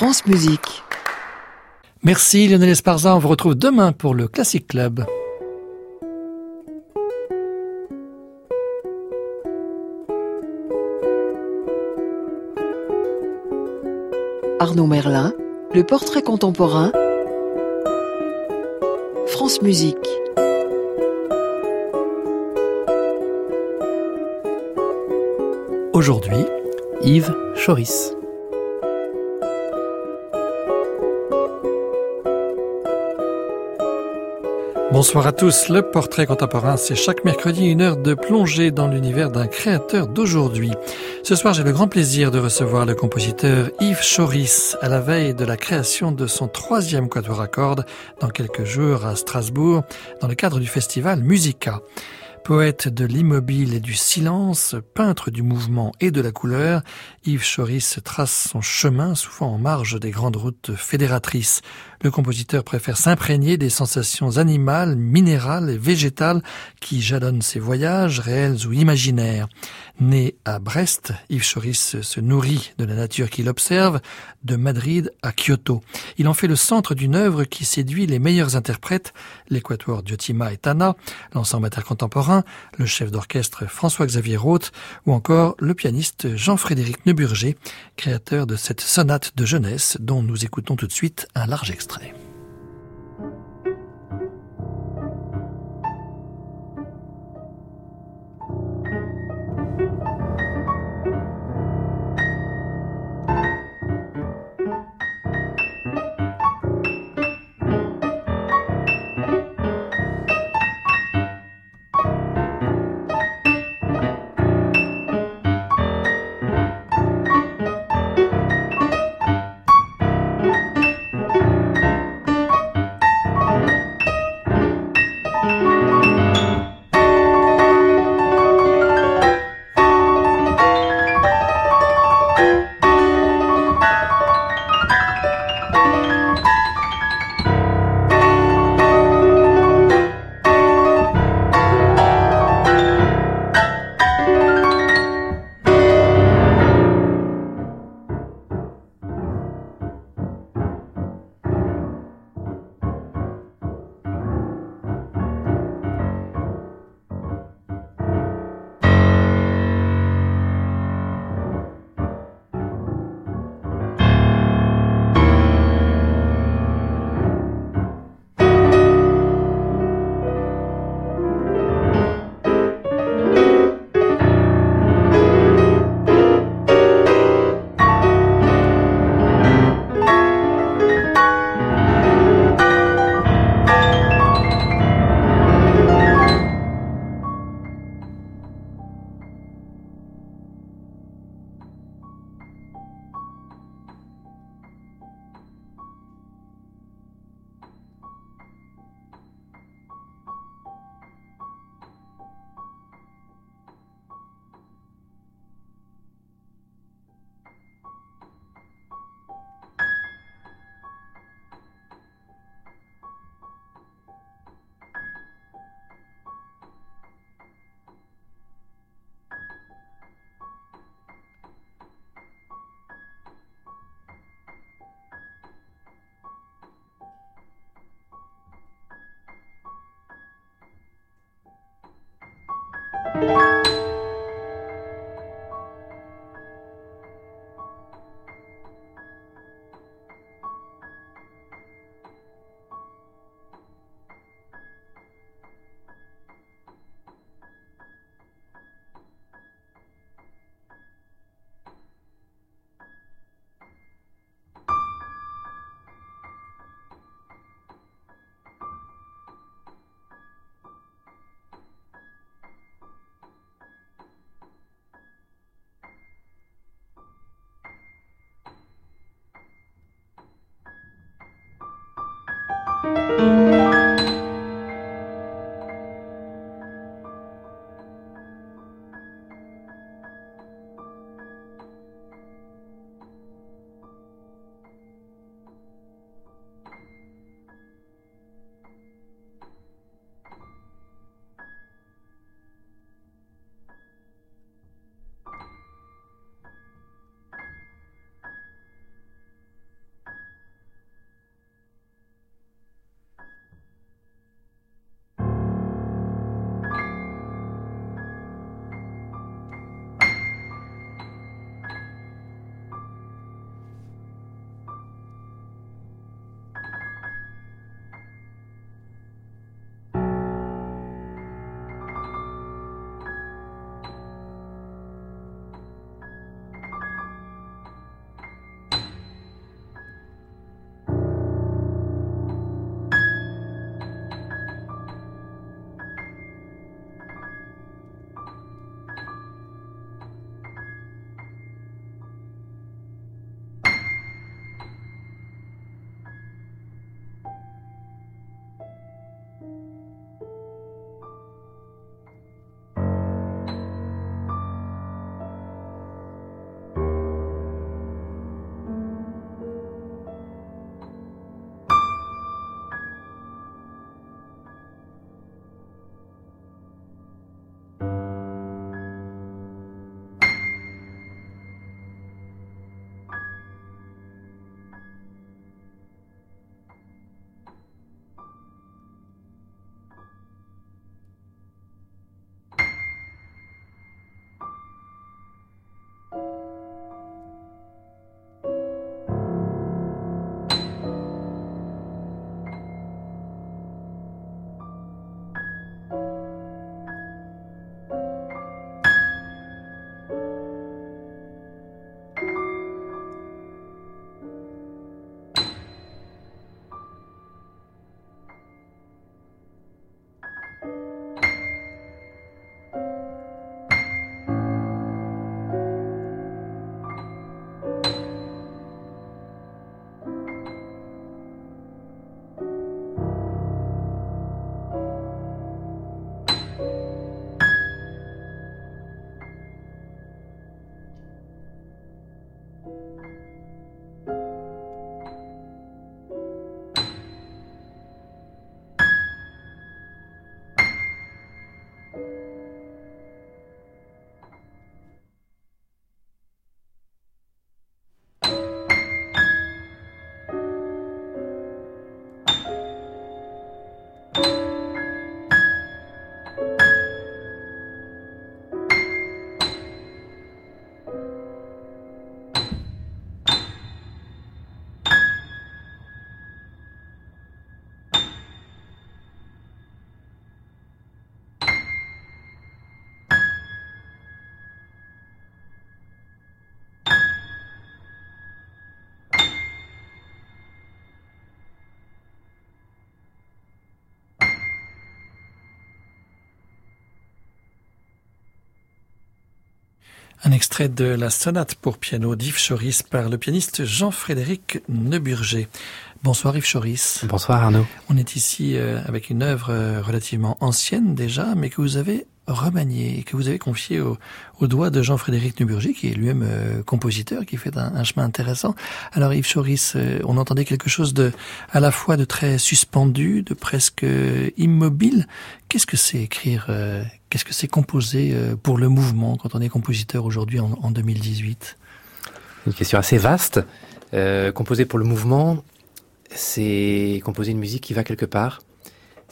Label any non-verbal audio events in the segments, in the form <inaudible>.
France Musique. Merci Lionel Esparza, on vous retrouve demain pour le Classic Club. Arnaud Merlin, le portrait contemporain. France Musique. Aujourd'hui, Yves Choris. Bonsoir à tous. Le portrait contemporain, c'est chaque mercredi une heure de plongée dans l'univers d'un créateur d'aujourd'hui. Ce soir, j'ai le grand plaisir de recevoir le compositeur Yves Choris à la veille de la création de son troisième quatuor à cordes dans quelques jours à Strasbourg dans le cadre du festival Musica. Poète de l'immobile et du silence, peintre du mouvement et de la couleur, Yves Choris trace son chemin souvent en marge des grandes routes fédératrices. Le compositeur préfère s'imprégner des sensations animales, minérales et végétales qui jalonnent ses voyages, réels ou imaginaires. Né à Brest, Yves Choris se nourrit de la nature qu'il observe, de Madrid à Kyoto. Il en fait le centre d'une œuvre qui séduit les meilleurs interprètes, l'équatoire Diotima et Tana, l'ensemble intercontemporain, le chef d'orchestre François-Xavier Roth ou encore le pianiste Jean-Frédéric Neuburger, créateur de cette sonate de jeunesse dont nous écoutons tout de suite un large extrait. Un extrait de la sonate pour piano d'Yves Choris par le pianiste Jean-Frédéric Neuburger. Bonsoir Yves Choris. Bonsoir Arnaud. On est ici euh, avec une œuvre euh, relativement ancienne déjà, mais que vous avez remaniée et que vous avez confiée au, au doigt de Jean-Frédéric Neuburger, qui est lui-même euh, compositeur, qui fait un, un, chemin intéressant. Alors Yves Choris, on entendait quelque chose de à la fois de très suspendu, de presque immobile. Qu'est-ce que c'est écrire Qu'est-ce que c'est composer euh, pour le mouvement quand on est compositeur aujourd'hui en, en, 2018 Une question assez vaste. Euh, composer pour le mouvement, c'est composer une musique qui va quelque part,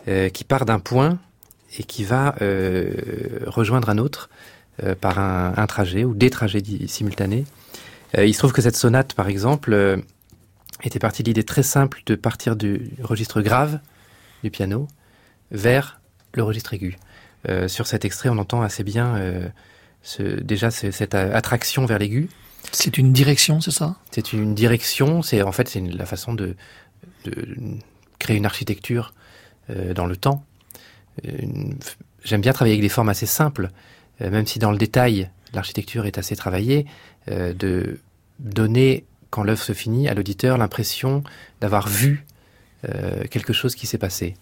euh, qui part d'un point et qui va euh, rejoindre un autre euh, par un, un, trajet ou des trajets simultanés. Euh, il se trouve que cette sonate, par exemple, était partie de l'idée très simple de partir du registre grave du piano vers le registre aigu. Sur cet extrait, on entend assez bien ce, déjà ce, cette attraction vers l'aigu. C'est une direction, c'est ça? C'est une direction. C'est en fait c'est la façon de, de, créer une architecture dans le temps. J'aime bien travailler avec des formes assez simples, euh, même si dans le détail l'architecture est assez travaillée, euh, de donner quand l'œuvre se finit à l'auditeur l'impression d'avoir vu euh, quelque chose qui s'est passé.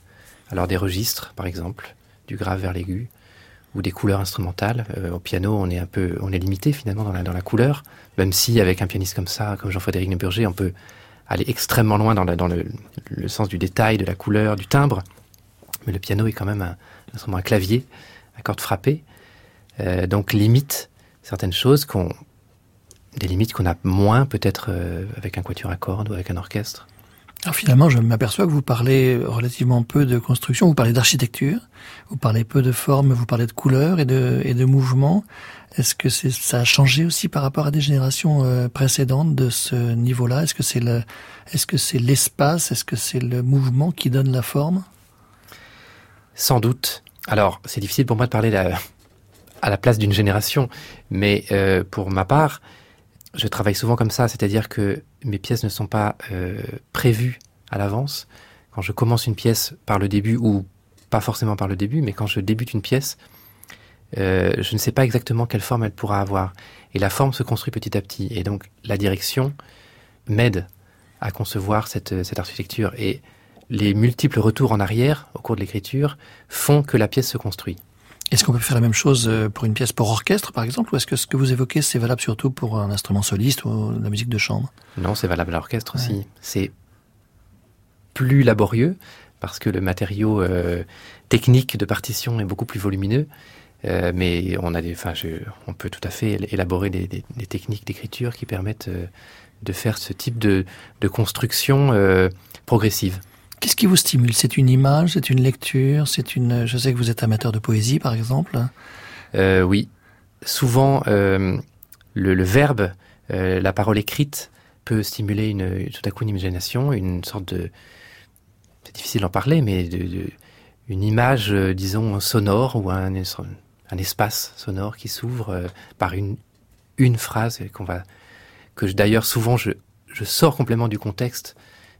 Alors des registres, par exemple, du grave vers l'aigu ou des couleurs instrumentales. Euh, au piano, on est un peu, on est limité finalement dans la, couleur, même si avec un pianiste comme ça, comme Jean-Frédéric Neuburger, on peut aller extrêmement loin dans, le, sens du détail, de la couleur, du timbre. Mais le piano est quand même un, un clavier, à cordes frappées, euh, donc limite certaines choses qu'on, des limites qu'on a moins peut-être euh, avec un quatuor à cordes ou avec un orchestre. Alors finalement, je m'aperçois que vous parlez relativement peu de construction, vous parlez d'architecture, vous parlez peu de forme, vous parlez de couleurs et de, et de mouvements. Est-ce que ça a changé aussi par rapport à des générations euh, précédentes de ce niveau-là? Est-ce que c'est le, est-ce que c'est l'espace? Est-ce que c'est le mouvement qui donne la forme? Sans doute. Alors, c'est difficile pour moi de parler à la place d'une génération, mais euh, pour ma part, je travaille souvent comme ça, c'est-à-dire que mes pièces ne sont pas euh, prévues à l'avance. Quand je commence une pièce par le début, ou pas forcément par le début, mais quand je débute une pièce, euh, je ne sais pas exactement quelle forme elle pourra avoir. Et la forme se construit petit à petit. Et donc la direction m'aide à concevoir cette, cette architecture. Et les multiples retours en arrière au cours de l'écriture font que la pièce se construit. Est-ce qu'on peut faire la même chose euh, pour une pièce pour orchestre, par exemple, ou est-ce que ce que vous évoquez, c'est valable surtout pour un instrument soliste ou la musique de chambre? Non, c'est valable à l'orchestre ouais. aussi. C'est plus laborieux parce que le matériau euh, technique de partition est beaucoup plus volumineux. Euh, mais on a des, enfin, je, on peut tout à fait élaborer des, des, des techniques d'écriture qui permettent euh, de faire ce type de, de construction progressive. Qu'est-ce qui vous stimule? C'est une image, c'est une lecture, c'est une. Je sais que vous êtes amateur de poésie, par exemple. Euh, oui, souvent euh, le, verbe, euh, la parole écrite peut stimuler tout à coup une imagination, une sorte de. C'est difficile d'en parler, mais une image, disons sonore ou un, espace sonore qui s'ouvre par une phrase que d'ailleurs souvent je sors complètement du contexte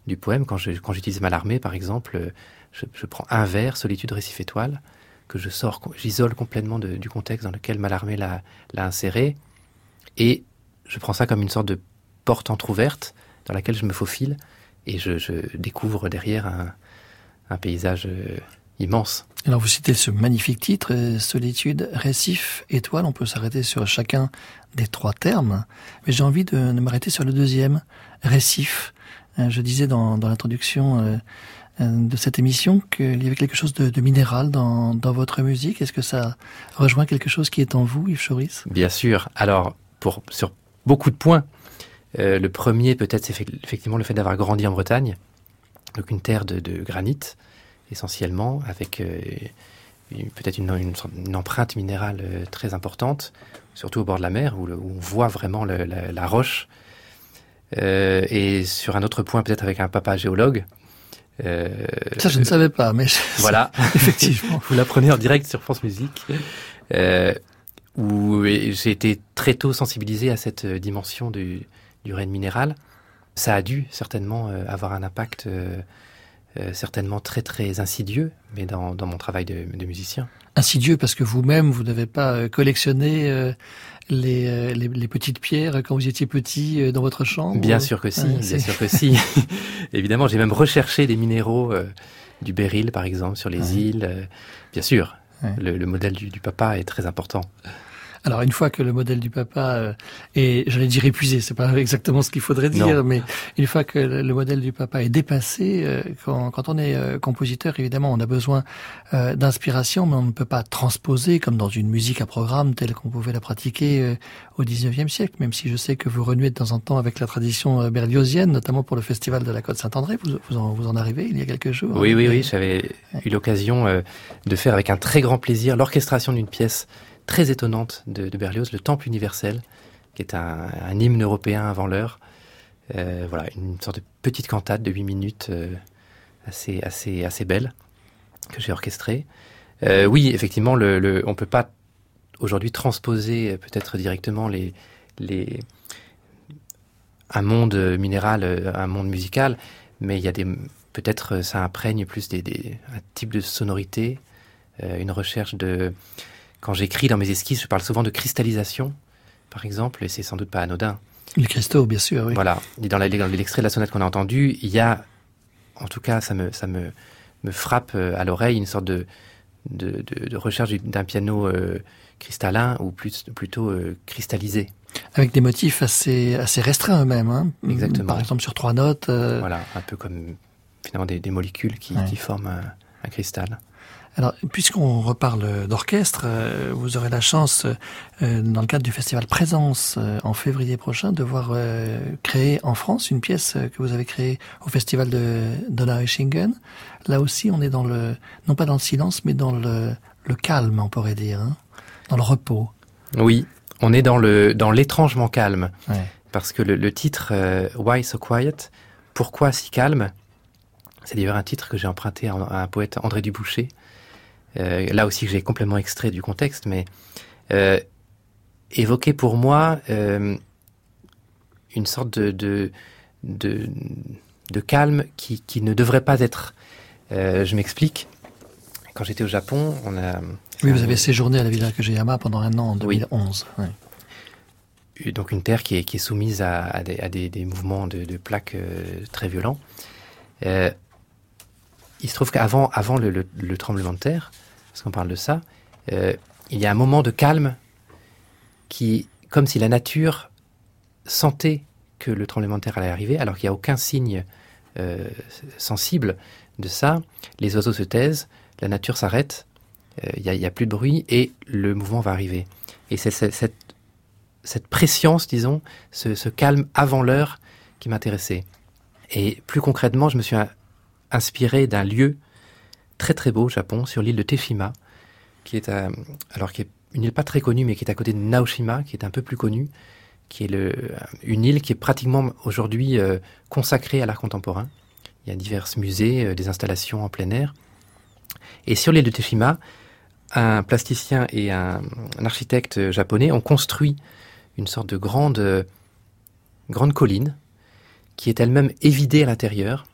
du poème. Quand j'utilise Malarmé, par exemple, je, je, prends un vers, Solitude, Récif, Étoile, que je sors, j'isole complètement du contexte dans lequel Malarmé l'a inséré, et je prends ça comme une sorte de porte entr'ouverte dans laquelle je me faufile, et je, je découvre derrière un, un paysage euh, immense. Alors vous citez ce magnifique titre, euh, Solitude, Récif, Étoile, on peut s'arrêter sur chacun des trois termes, mais j'ai envie de, de m'arrêter sur le deuxième, Récif. Euh, je disais dans, dans l'introduction euh, de cette émission qu'il y avait quelque chose de, minéral dans, dans, votre musique. Est-ce que ça rejoint quelque chose qui est en vous, Yves Choris? Bien sûr. Alors, pour, sur beaucoup de points, euh, le premier peut-être c'est effectivement le fait d'avoir grandi en Bretagne, donc une terre de, granit essentiellement, avec euh, peut-être une, empreinte minérale euh, très importante, surtout au bord de la mer, où, on voit vraiment la, roche euh, et sur un autre point, peut-être avec un papa géologue. Euh, ça, je ne savais pas, mais je... voilà, <laughs> effectivement, vous l'apprenez en direct sur France Musique, euh, où j'ai été très tôt sensibilisé à cette dimension du, du règne minéral. Ça a dû certainement euh, avoir un impact euh, euh, certainement très très insidieux, mais dans, dans mon travail de, de, musicien. Insidieux parce que vous-même, vous n'avez pas euh, collectionné euh, les, les, les, petites pierres quand vous étiez petit dans votre chambre Bien sûr que si, bien sûr que si. <laughs> Évidemment, j'ai même recherché des minéraux du béryl, par exemple, sur les ouais. îles. bien sûr, le, le, modèle du, du papa est très important. Alors une fois que le modèle du papa euh, est, j'allais dire épuisé, c'est pas <laughs> exactement ce qu'il faudrait dire, non. mais une fois que le modèle du papa est dépassé, euh, quand, quand on est euh, compositeur, évidemment, on a besoin d'inspiration, mais on ne peut pas transposer comme dans une musique à programme telle qu'on pouvait la pratiquer au 19e siècle. Même si je sais que vous renouez de temps en temps avec la tradition berliosienne, notamment pour le festival de la Côte Saint-André, vous, vous, en, vous en arrivez il y a quelques jours. Oui, oui, oui, j'avais eu l'occasion de faire avec un très grand plaisir l'orchestration d'une pièce très étonnante de, Berlioz, le Temple universel, qui est un, hymne européen avant l'heure. Euh, voilà, une sorte de petite cantate de 8 minutes euh, assez, assez, assez belle que j'ai orchestrée. Euh, oui, effectivement, on ne peut pas aujourd'hui transposer peut-être directement les, les, un monde minéral, un monde musical, mais il y a des peut-être ça imprègne plus des, un type de sonorité, une recherche de quand j'écris dans mes esquisses, je parle souvent de cristallisation, par exemple, et c'est sans doute pas anodin. Les cristaux, bien sûr, oui. Voilà. Et dans l'extrait de la sonate qu'on a entendu, il y a, en tout cas, ça me, ça me, me frappe à l'oreille une sorte de, de, de, de recherche d'un piano euh, cristallin ou plus, plutôt euh, cristallisé. Avec des motifs assez, assez restreints eux-mêmes. Hein Exactement. Par exemple, sur trois notes. Euh... Voilà, un peu comme finalement des, des molécules qui, ouais. qui forment un, un cristal. Alors, puisqu'on reparle d'orchestre, euh, vous aurez la chance, euh, dans le cadre du festival Présence euh, en février prochain, de voir créer en France une pièce que vous avez créée au festival de Donaueschingen. Là aussi, on est dans le, non pas dans le silence, mais dans le, le calme, on pourrait dire, hein, dans le repos. Oui, on est dans le dans l'étrangement calme, ouais. parce que le, le titre euh, Why so quiet, pourquoi si calme, c'est d'ailleurs un titre que j'ai emprunté à un poète André Duboucher. Euh, là aussi j'ai complètement extrait du contexte, mais euh, évoquer pour moi euh, une sorte de, de, de, de calme qui, qui, ne devrait pas être. Euh, je m'explique. Quand j'étais au Japon, on a. Oui, vous avez séjourné à la Villa Kageyama pendant un an en 2011. Oui. Oui. Donc une terre qui est, qui est soumise à, à, des, à des, des, mouvements de, de plaques très violents. Il se trouve qu'avant avant le, le, le, tremblement de terre, parce qu'on parle de ça, euh, il y a un moment de calme qui, comme si la nature sentait que le tremblement de terre allait arriver, alors qu'il n'y a aucun signe euh, sensible de ça. Les oiseaux se taisent, la nature s'arrête, euh, il n'y a, plus de bruit et le mouvement va arriver. Et c'est cette, cette préscience, disons, ce calme avant l'heure qui m'intéressait. Et plus concrètement, je me suis inspiré d'un lieu très très beau au Japon, sur l'île de Teshima, qui est, alors qui est une île pas très connue, mais qui est à côté de Naoshima, qui est un peu plus connue, qui est une île qui est pratiquement aujourd'hui euh, consacrée à l'art contemporain. Il y a divers musées, euh, des installations en plein air. Et sur l'île de Teshima, un plasticien et un, architecte japonais ont construit une sorte de grande, euh, grande colline qui est elle-même évidée à l'intérieur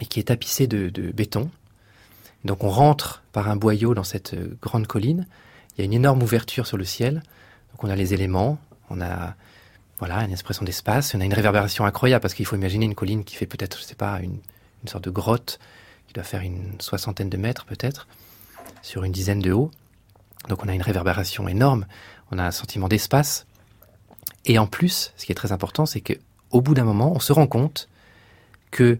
et qui est tapissée de béton. Donc on rentre par un boyau dans cette euh, grande colline. Il y a une énorme ouverture sur le ciel. Donc on a les éléments, on a voilà une expression d'espace, on a une réverbération incroyable parce qu'il faut imaginer une colline qui fait peut-être, je sais pas, une, une, sorte de grotte qui doit faire une soixantaine de mètres peut-être sur une dizaine de haut. Donc on a une réverbération énorme, on a un sentiment d'espace. Et en plus, ce qui est très important, c'est que au bout d'un moment, on se rend compte que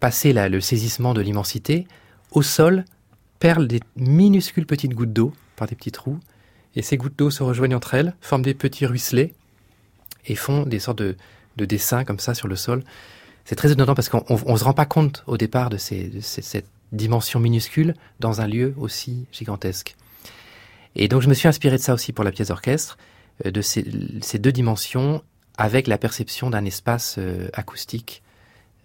passé là, le saisissement de l'immensité, au sol perlent des minuscules petites gouttes d'eau par des petits trous, et ces gouttes d'eau se rejoignent entre elles, forment des petits ruisselets et font des sortes de, de dessins comme ça sur le sol. C'est très étonnant parce qu'on ne se rend pas compte au départ de, cette dimension minuscule dans un lieu aussi gigantesque. Et donc je me suis inspiré de ça aussi pour la pièce d'orchestre, euh, de ces, ces, deux dimensions avec la perception d'un espace euh, acoustique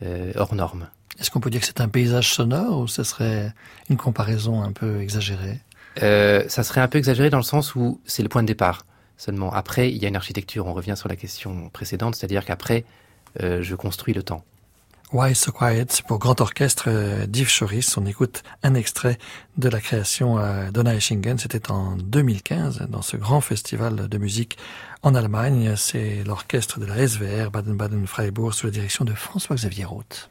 euh, hors norme. Est-ce qu'on peut dire que c'est un paysage sonore ou ce serait une comparaison un peu exagérée? Euh, Ça serait un peu exagéré dans le sens où c'est le point de départ seulement. Après, il y a une architecture, on revient sur la question précédente, c'est-à-dire qu'après, euh, je construis le temps. Why So Quiet? Pour grand orchestre euh, d'Yves Choris. On écoute un extrait de la création euh, d'Ona Eschingen. C'était en 2015 dans ce grand festival de musique en Allemagne. C'est l'orchestre de la SVR Baden-Baden-Freiburg sous la direction de François-Xavier Roth.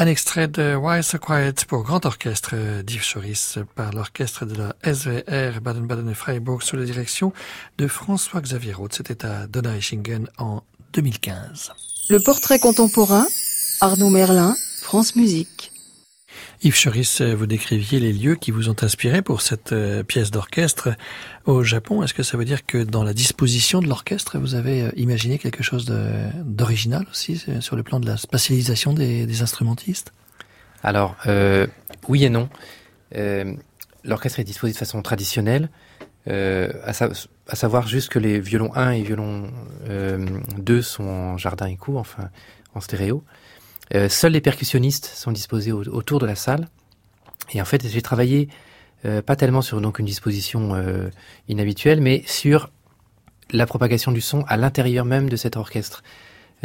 Why So Quiet pour grand orchestre d'Yves Choris par l'orchestre de la SVR Baden-Baden et Freiburg sous la direction de François-Xavier Roth. C'était à Donaueschingen en 2015. Le portrait contemporain, Arnaud Merlin, France Musique. Yves Choris, vous décriviez les lieux qui vous ont inspiré pour cette euh, pièce d'orchestre au Japon. Est-ce que ça veut dire que dans la disposition de l'orchestre, vous avez euh, imaginé quelque chose d'original aussi euh, sur le plan de la spatialisation des, instrumentistes? Alors, euh, oui et non. L'orchestre est disposé de façon traditionnelle, à, savoir juste que les violons 1 et violons 2 sont en jardin et cours, enfin en stéréo. Euh, seuls les percussionnistes sont disposés au, autour de la salle. Et en fait, j'ai travaillé euh, pas tellement sur donc une disposition euh, inhabituelle, mais sur la propagation du son à l'intérieur même de cet orchestre.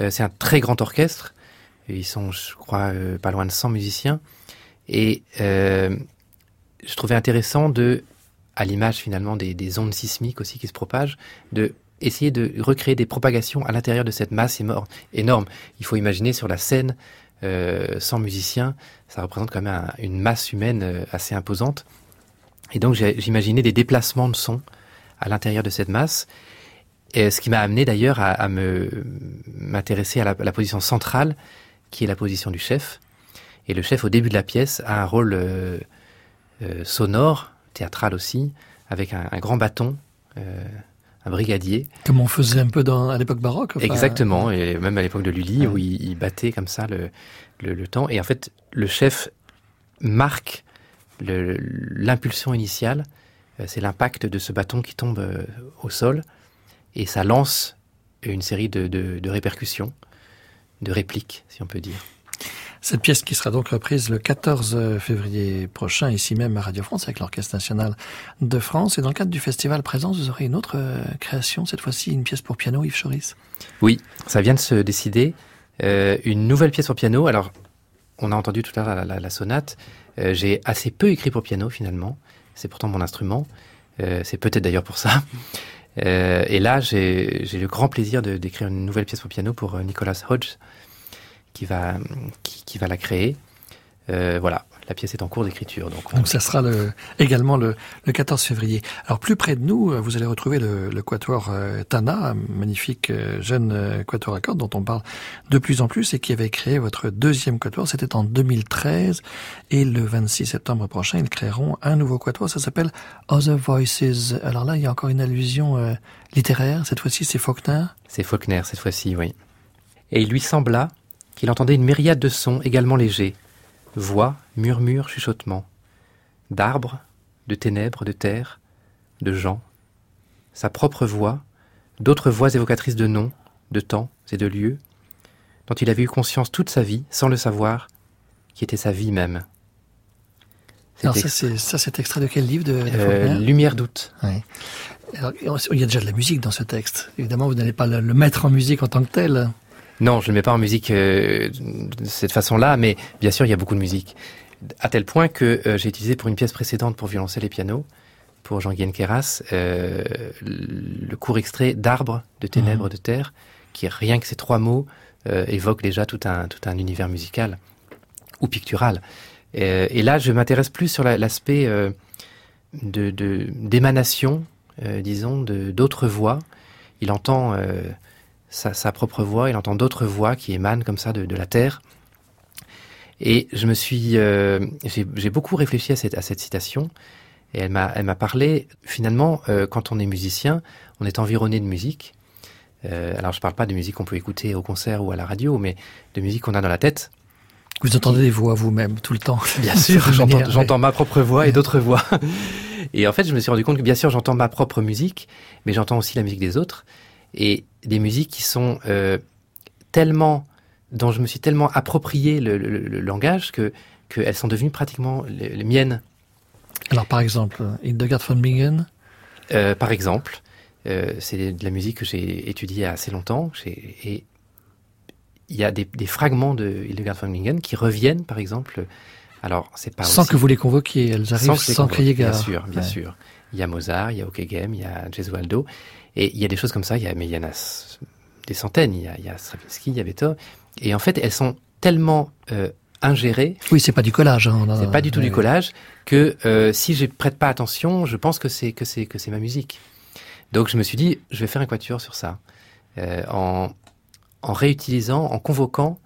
C'est un très grand orchestre. Ils sont, je crois, pas loin de 100 musiciens. Et je trouvais intéressant de, à l'image finalement des ondes sismiques aussi qui se propagent, de essayer de recréer des propagations à l'intérieur de cette masse énorme. Il faut imaginer sur la scène, euh, sans musiciens, ça représente quand même un, une masse humaine euh, assez imposante. Et donc j'imaginais des déplacements de son à l'intérieur de cette masse. Et ce qui m'a amené d'ailleurs à, m'intéresser à la, position centrale, qui est la position du chef. Et le chef, au début de la pièce, a un rôle euh, sonore, théâtral aussi, avec un, grand bâton. Un brigadier. Comme on faisait un peu dans, à l'époque baroque. Enfin... Exactement, et même à l'époque de Lully, ouais. où il, il, battait comme ça le, le, le, temps. Et en fait, le chef marque l'impulsion initiale, euh, c'est l'impact de ce bâton qui tombe euh, au sol, et ça lance une série de, de, de répercussions, de répliques, si on peut dire. Cette pièce qui sera donc reprise le 14 février prochain, ici même à Radio France, avec l'Orchestre national de France. Et dans le cadre du festival Présence, vous aurez une autre euh, création, cette fois-ci une pièce pour piano, Yves Choris. Oui, ça vient de se décider. Euh, une nouvelle pièce pour piano. Alors, on a entendu tout à l'heure la, sonate. Euh, J'ai assez peu écrit pour piano, finalement. C'est pourtant mon instrument. C'est peut-être d'ailleurs pour ça. Et là, j'ai le grand plaisir d'écrire une nouvelle pièce pour piano pour Nicolas Hodge, qui va, qui, qui va la créer. Euh, voilà, la pièce est en cours d'écriture. Donc, donc ça sera le, également le, le 14 février. Alors plus près de nous, euh, vous allez retrouver le, le quatuor euh, Tana, un magnifique euh, jeune quatuor à cordes dont on parle de plus en plus et qui avait créé votre deuxième quatuor. C'était en 2013 et le 26 septembre prochain, ils créeront un nouveau quatuor. Ça s'appelle Other Voices. Alors là, il y a encore une allusion littéraire. Cette fois-ci, c'est Faulkner. C'est Faulkner cette fois-ci, oui. Et il lui sembla qu'il entendait une myriade de sons également légers, voix, murmures, chuchotements, d'arbres, de ténèbres, de terre, de gens, sa propre voix, d'autres voix évocatrices de noms, de temps et de lieux, dont il avait eu conscience toute sa vie, sans le savoir, qui était sa vie même. Alors ça, c'est ça, c'est extrait de quel livre de, de euh, Lumière d'août. Alors, il y a déjà de la musique dans ce texte. Évidemment, vous n'allez pas le, le mettre en musique en tant que tel. Non, je ne mets pas en musique euh, de cette façon-là, mais bien sûr, il y a beaucoup de musique. À tel point que euh, j'ai utilisé pour une pièce précédente pour violoncelle et piano, pour Jean-Guyen Keras, euh, le court extrait d'Arbres, de ténèbres, mmh. de terre, qui, rien que ces trois mots, évoque déjà tout un, tout un univers musical ou pictural. Et, là, je m'intéresse plus sur l'aspect la, d'émanation, de, disons, d'autres voix. Il entend sa, sa propre voix, il entend d'autres voix qui émanent comme ça de, de, la terre. Et je me suis, euh, j'ai beaucoup réfléchi à cette, à cette citation, et elle m'a, elle m'a parlé. Finalement, euh, quand on est musicien, on est environné de musique. Euh, alors, je parle pas de musique qu'on peut écouter au concert ou à la radio, mais de musique qu'on a dans la tête. Vous entendez des voix vous-même tout le temps. Bien sûr, <laughs> j'entends ma propre voix et d'autres voix. <laughs> Et en fait, je me suis rendu compte que bien sûr, j'entends ma propre musique, mais j'entends aussi la musique des autres et des musiques qui sont euh, tellement dont je me suis tellement approprié le, le, le langage que qu'elles sont devenues pratiquement les, les, miennes. Alors par exemple, Hildegard von Bingen euh, Par exemple, euh, c'est de la musique que j'ai étudiée assez longtemps et il y a des, des, fragments de Hildegard von Bingen qui reviennent par exemple. Alors c'est pas sans aussi... que vous les convoquiez, elles arrivent sans, sans crier gare. Bien sûr, bien ouais. sûr. Il y a Mozart, il y a Okegem, il y a Gesualdo et il y a des choses comme ça, il y a, mais il y en a des centaines. Il y a, il y a Stravinsky, il y a Beethoven. Et en fait, elles sont tellement euh, ingéré. Oui, c'est pas du collage. Hein, c'est pas du tout du collage. Que euh, si je prête pas attention, je pense que c'est que c'est que c'est ma musique. Donc je me suis dit, je vais faire un quatuor sur ça, euh, en en réutilisant, en convoquant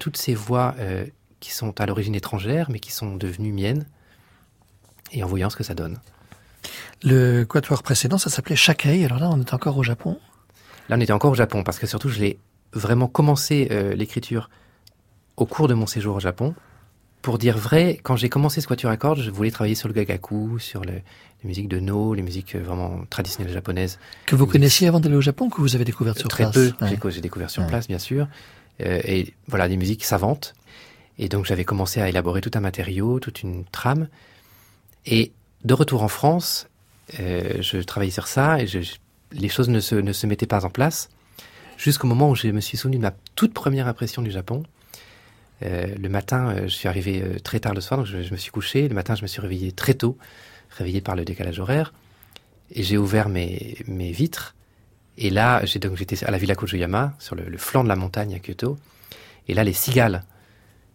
toutes ces voix qui sont à l'origine étrangères, mais qui sont devenues miennes, et en voyant ce que ça donne. Le quatuor précédent, ça s'appelait Shakai. Alors là, on est encore au Japon. Là, on était encore au Japon parce que surtout, je l'ai vraiment commencé euh, l'écriture au cours de mon séjour au Japon. Pour dire vrai, quand j'ai commencé ce quatuor à cordes, je voulais travailler sur le gagaku, sur le, les musiques de No, les musiques euh, vraiment traditionnelles japonaises. Que vous connaissiez avant d'aller au Japon, que vous avez découvert sur Très place peu, Ouais. j'ai j'ai découvert sur Ouais. place, bien sûr. Euh, et voilà, des musiques savantes. Et donc, j'avais commencé à élaborer tout un matériau, toute une trame. Et de retour en France, euh, je travaillais sur ça et les choses ne se, mettaient pas en place jusqu'au moment où je me suis souvenu de ma toute première impression du Japon. Euh, le matin, euh, je suis arrivé très tard le soir, donc je, me suis couché. Le matin, je me suis réveillé très tôt, réveillé par le décalage horaire. Et j'ai ouvert mes, vitres. Et là, j'étais à la Villa Kojoyama, sur le, le flanc de la montagne à Kyoto. Et là, les cigales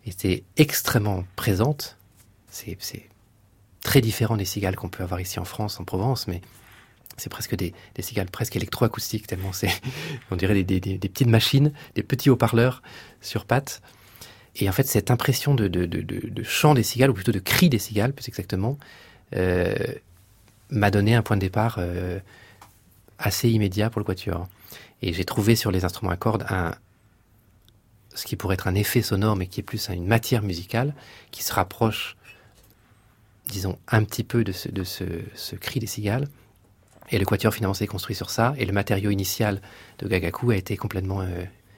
étaient extrêmement présentes. C'est très différent des cigales qu'on peut avoir ici en France, en Provence, mais c'est presque des, cigales presque électroacoustiques, tellement c'est, <laughs> on dirait des, petites machines, des petits haut-parleurs sur pattes. Et en fait, cette impression de chant des cigales, ou plutôt de cri des cigales, plus exactement, euh, m'a donné un point de départ euh, assez immédiat pour le quatuor. Et j'ai trouvé sur les instruments à cordes un, ce qui pourrait être un effet sonore, mais qui est plus une matière musicale, qui se rapproche, disons, un petit peu de ce, de ce, ce cri des cigales. Et le quatuor finalement s'est construit sur ça, et le matériau initial de Gagaku a été complètement euh,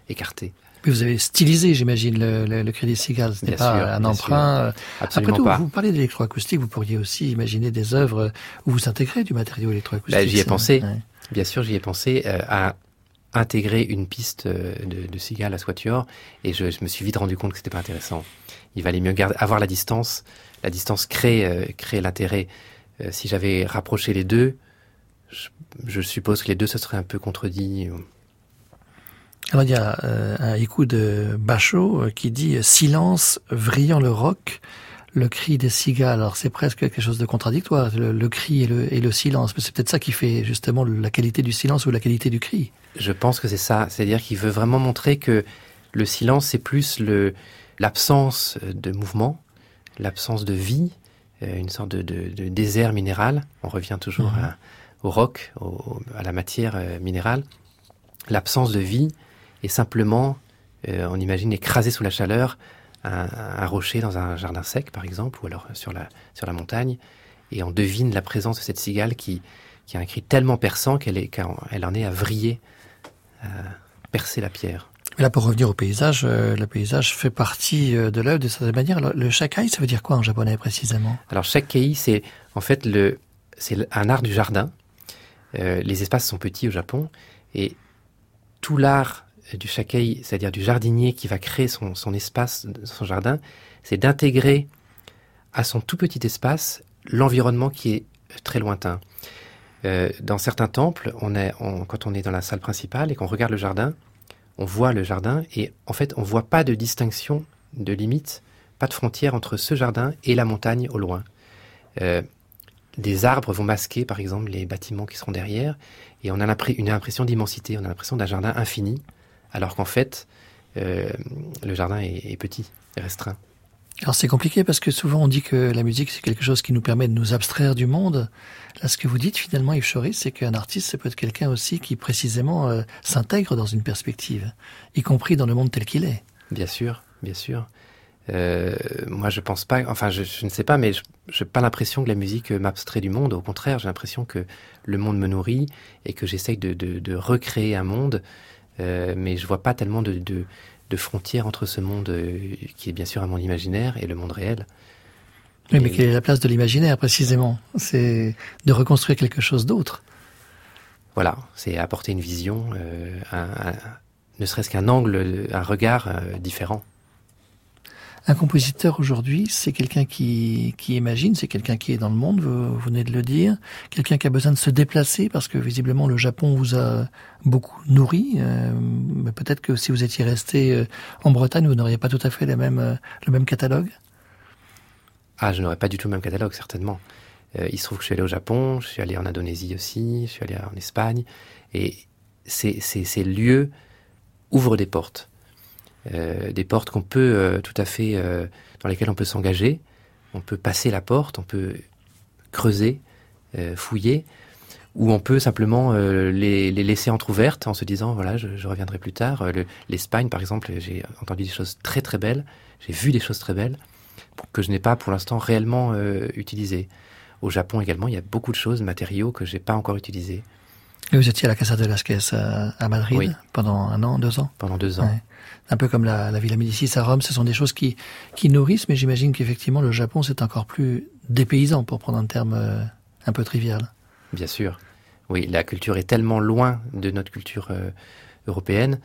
écarté. Mais vous avez stylisé, j'imagine, le, le, le cri des cigales. Ce n'est pas sûr, un emprunt. euh, Absolument Après tout, pas. vous parlez d'électroacoustique, vous pourriez aussi imaginer des œuvres où vous intégrez du matériau électroacoustique. Bah, j'y ai pensé. Ouais. Bien sûr, j'y ai pensé euh, à intégrer une piste de, de cigale à ce quatuor, et je, je me suis vite rendu compte que c'était pas intéressant. Il valait mieux garder, avoir la distance. La distance crée, euh, crée l'intérêt. Euh, si j'avais rapproché les deux, je, je suppose que les deux se seraient un peu contredits. Alors il y a euh, un écoute de Bachot qui dit silence, vrillant le roc, le cri des cigales. Alors c'est presque quelque chose de contradictoire, le, le cri et le, et le silence. Mais c'est peut-être ça qui fait justement la qualité du silence ou la qualité du cri. Je pense que c'est ça. C'est-à-dire qu'il veut vraiment montrer que le silence, c'est plus le l'absence de mouvement, l'absence de vie, euh, une sorte de, de- de désert minéral. On revient toujours Mhm. à- au roc, au- à la matière euh, minérale. L'absence de vie est simplement, euh, on imagine, écrasé sous la chaleur, un, un rocher dans un jardin sec, par exemple, ou alors sur la, sur la montagne, et on devine la présence de cette cigale qui, qui a un cri tellement perçant qu'elle en est à vriller, à percer la pierre. Mais là, pour revenir au paysage, euh, le paysage fait partie euh, de l'œuvre de certaine manière. Le shakai, ça veut dire quoi en japonais précisément? Alors kei, c'est en fait le, c'est un art du jardin. Euh, les espaces sont petits au Japon et tout l'art du shakei, c'est-à-dire du jardinier qui va créer son, son espace, son jardin, c'est d'intégrer à son tout petit espace l'environnement qui est très lointain. Dans certains temples, on est, quand on est dans la salle principale et qu'on regarde le jardin, on voit le jardin et en fait on voit pas de distinction, de limite, pas de frontière entre ce jardin et la montagne au loin. Euh, des arbres vont masquer, par exemple, les bâtiments qui seront derrière, et on a une impression d'immensité, on a l'impression d'un jardin infini, alors qu'en fait, euh, le jardin est, est petit, est restreint. Alors c'est compliqué parce que souvent on dit que la musique c'est quelque chose qui nous permet de nous abstraire du monde. Là ce que vous dites finalement Yves Choris, c'est qu'un artiste ça peut être quelqu'un aussi qui précisément euh, s'intègre dans une perspective, y compris dans le monde tel qu'il est. Bien sûr, bien sûr. Euh, moi, je pense pas. Enfin, je, ne sais pas, mais je n'ai pas l'impression que la musique m'abstrait du monde. Au contraire, j'ai l'impression que le monde me nourrit et que j'essaye de, de, de recréer un monde. Euh, mais je vois pas tellement de, de, de frontières entre ce monde euh, qui est bien sûr un monde imaginaire et le monde réel. Oui, mais Et- quelle est la place de l'imaginaire précisément? C'est de reconstruire quelque chose d'autre. Voilà, c'est apporter une vision, euh, un- un- ne serait-ce qu'un angle, un regard euh, différent. Un compositeur aujourd'hui, c'est quelqu'un qui, imagine, c'est quelqu'un qui est dans le monde, vous, venez de le dire, quelqu'un qui a besoin de se déplacer parce que visiblement le Japon vous a beaucoup nourri. Euh, mais peut-être que si vous étiez resté euh, en Bretagne, vous n'auriez pas tout à fait euh, le même catalogue? Ah, je n'aurais pas du tout le même catalogue, certainement. il se trouve que je suis allé au Japon, je suis allé en Indonésie aussi, je suis allé en Espagne, et ces, ces lieux ouvrent des portes. Euh, des portes qu'on peut euh, tout à fait, euh, dans lesquelles on peut s'engager, on peut passer la porte, on peut creuser, fouiller, ou on peut simplement les, laisser entrouvertes en se disant voilà, je, je reviendrai plus tard. L'Espagne, par exemple, j'ai entendu des choses très très belles, j'ai vu des choses très belles que je n'ai pas pour l'instant réellement utilisées. Au Japon également, il y a beaucoup de choses, matériaux que j'ai pas encore utilisés. Et vous étiez à la Casa de Lasquez à Madrid pendant un an, deux ans Pendant deux ans un peu comme la, la Villa Médicis à Rome, ce sont des choses qui, qui nourrissent, mais j'imagine qu'effectivement le Japon c'est encore plus dépaysant pour prendre un terme euh, un peu trivial. Bien sûr. Oui, la culture est tellement loin de notre culture euh, européenne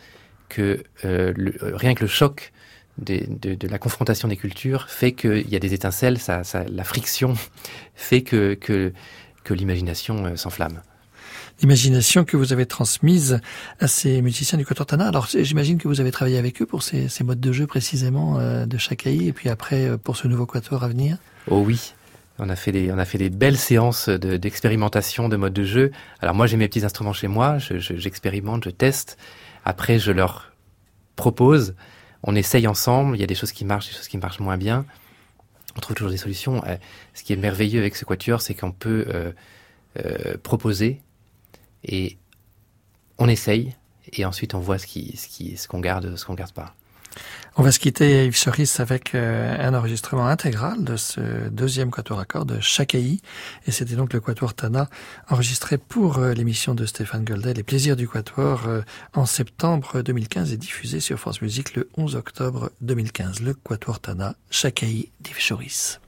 que euh, rien que le choc de, de, de, la confrontation des cultures fait qu'il y a des étincelles, ça, ça, la friction <laughs> fait que, que, que l'imagination s'enflamme imagination que vous avez transmise à ces musiciens du Quatuor Tana. Alors j'imagine que vous avez travaillé avec eux pour ces, modes de jeu précisément euh, de Chakai et puis après euh, pour ce nouveau Quatuor à venir. Oh oui, on a fait des, on a fait des belles séances d'expérimentation de, modes de jeu. Alors moi j'ai mes petits instruments chez moi, j'expérimente, je, teste. Après je leur propose, on essaye ensemble. Il y a des choses qui marchent, des choses qui marchent moins bien. On trouve toujours des solutions. Euh, ce qui est merveilleux avec ce quatuor, c'est qu'on peut euh, proposer et on essaye et ensuite on voit ce qui ce qui ce qu'on garde ce qu'on garde pas. On va se quitter Yves Cerise avec euh, un enregistrement intégral de ce deuxième quatuor accord de Chakai et c'était donc le quatuor Tana enregistré pour euh, l'émission de Stéphane Goldel Les plaisirs du quatuor euh, en septembre 2015 et diffusé sur France Musique le 11 octobre 2015 le quatuor Tana Chakai d'Yves Cerise.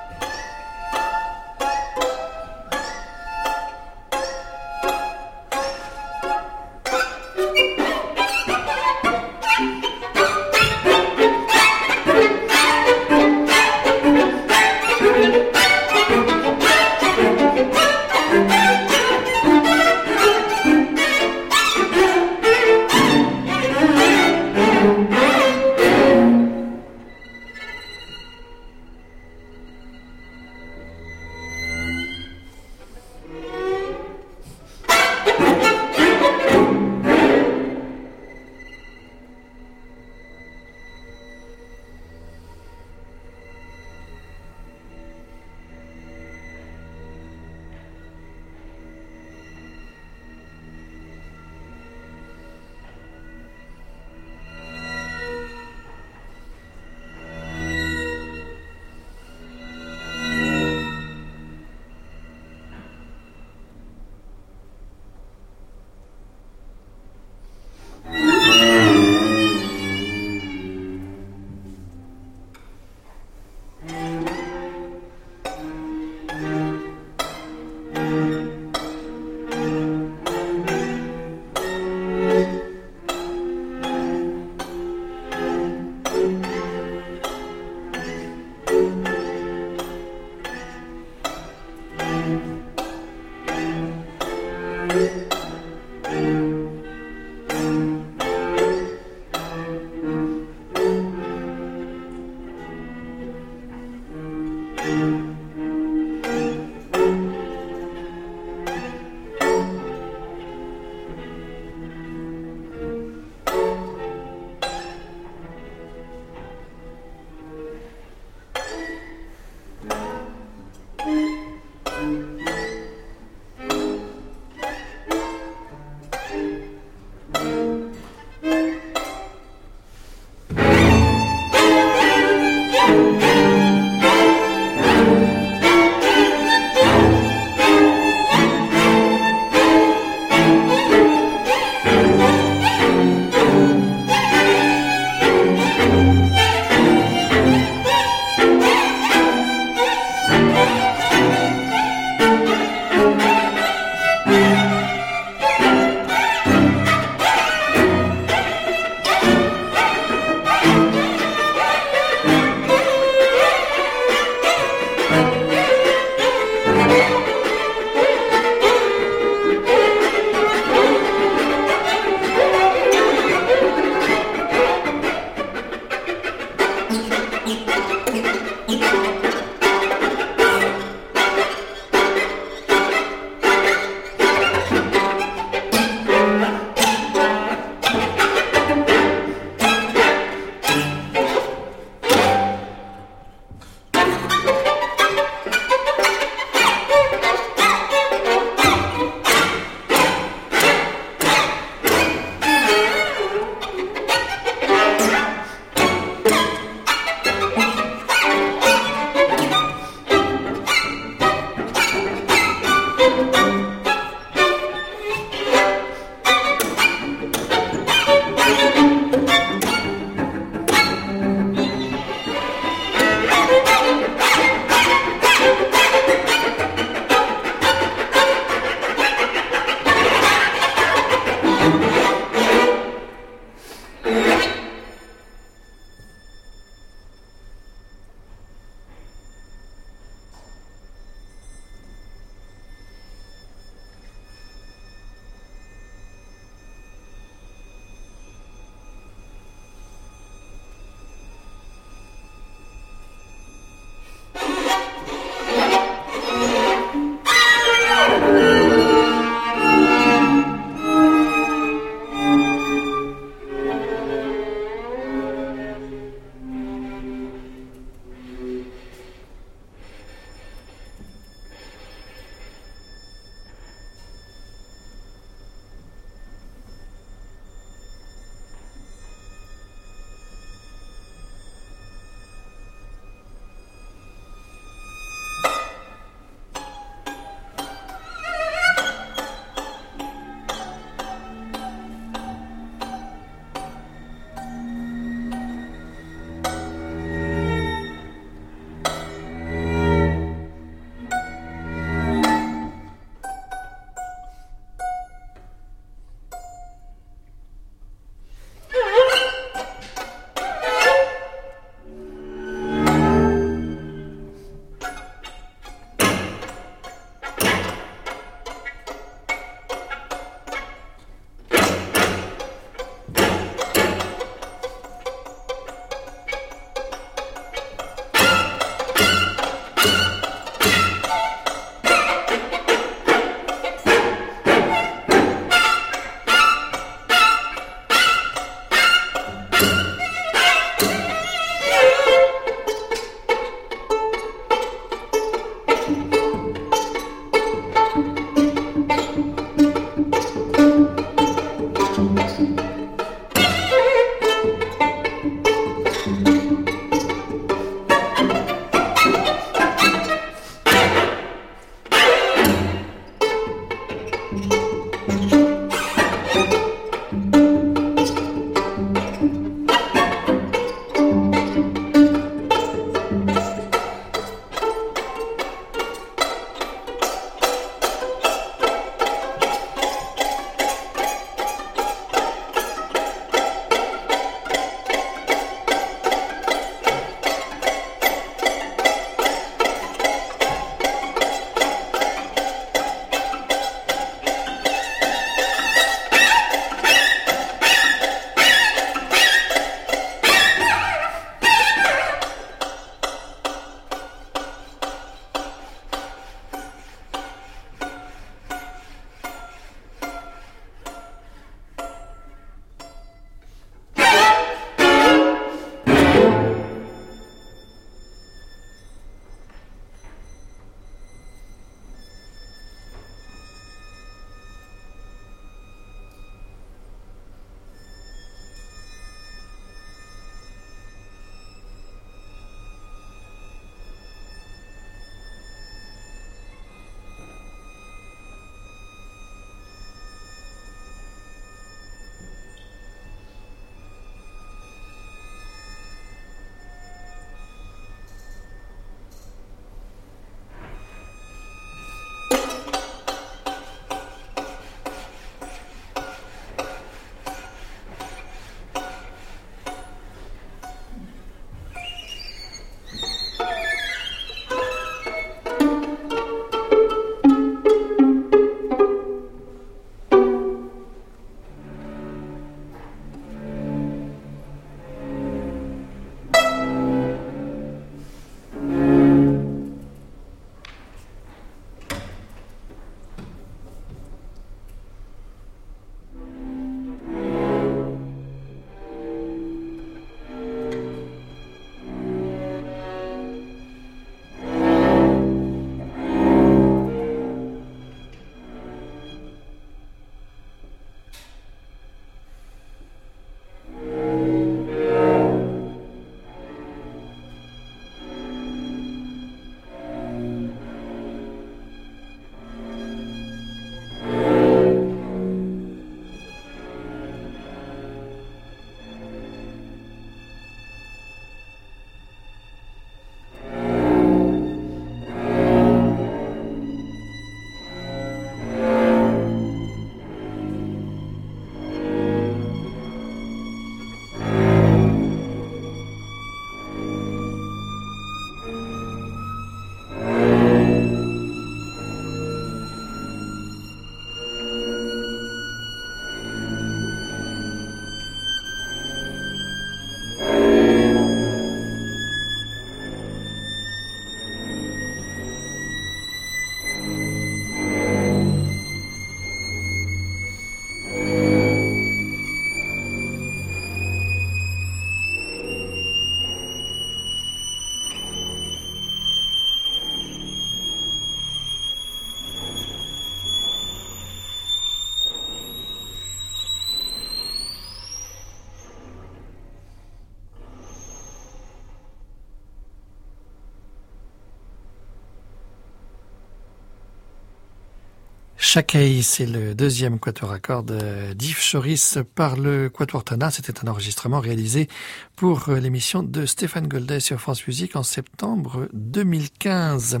Chakei, c'est le deuxième quatuor à cordes d'Yves Choris par le Quatuor Tana. C'était un enregistrement réalisé pour l'émission de Stéphane Goldet sur France Musique en septembre 2015.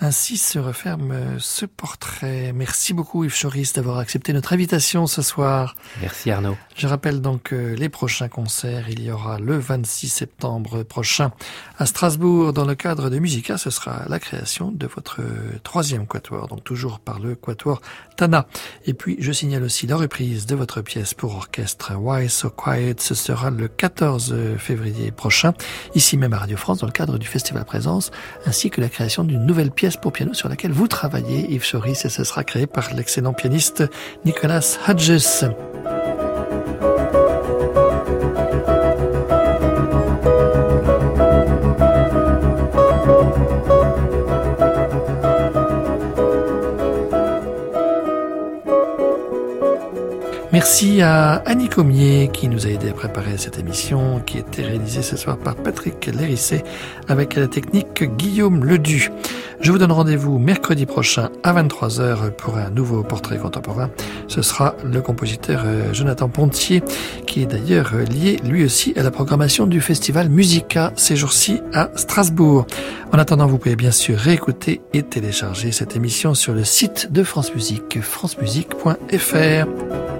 Ainsi se referme ce portrait. Merci beaucoup Yves Choris d'avoir accepté notre invitation ce soir. Merci Arnaud. Je rappelle donc les prochains concerts. Il y aura le 26 septembre prochain à Strasbourg dans le cadre de Musica. Ce sera la création de votre troisième quatuor, donc toujours par le quatuor Tana. Et puis, je signale aussi la reprise de votre pièce pour orchestre Why So Quiet. Ce sera le 14 février prochain, ici même à Radio France, dans le cadre du Festival Présence, ainsi que la création d'une nouvelle pièce pour piano sur laquelle vous travaillez, Yves Choris, et ce sera créé par l'excellent pianiste Nicolas Hodges. Merci à Annie Comier qui nous a aidé à préparer cette émission qui était réalisée ce soir par Patrick Lérissé avec la technique Guillaume Ledu. Je vous donne rendez-vous mercredi prochain à 23h pour un nouveau portrait contemporain. Ce sera le compositeur euh, Jonathan Pontier qui est d'ailleurs lié lui aussi à la programmation du festival Musica ces jours-ci à Strasbourg. En attendant, vous pouvez bien sûr réécouter et télécharger cette émission sur le site de France Musique, francemusique.fr.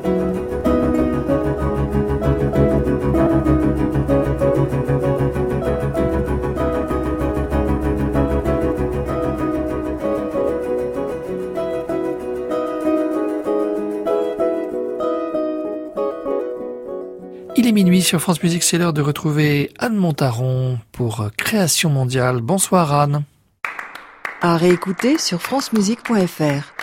Il est minuit sur France Musique, c'est l'heure de retrouver Anne Montaron pour Création mondiale. Bonsoir Anne. À réécouter sur francemusique.fr.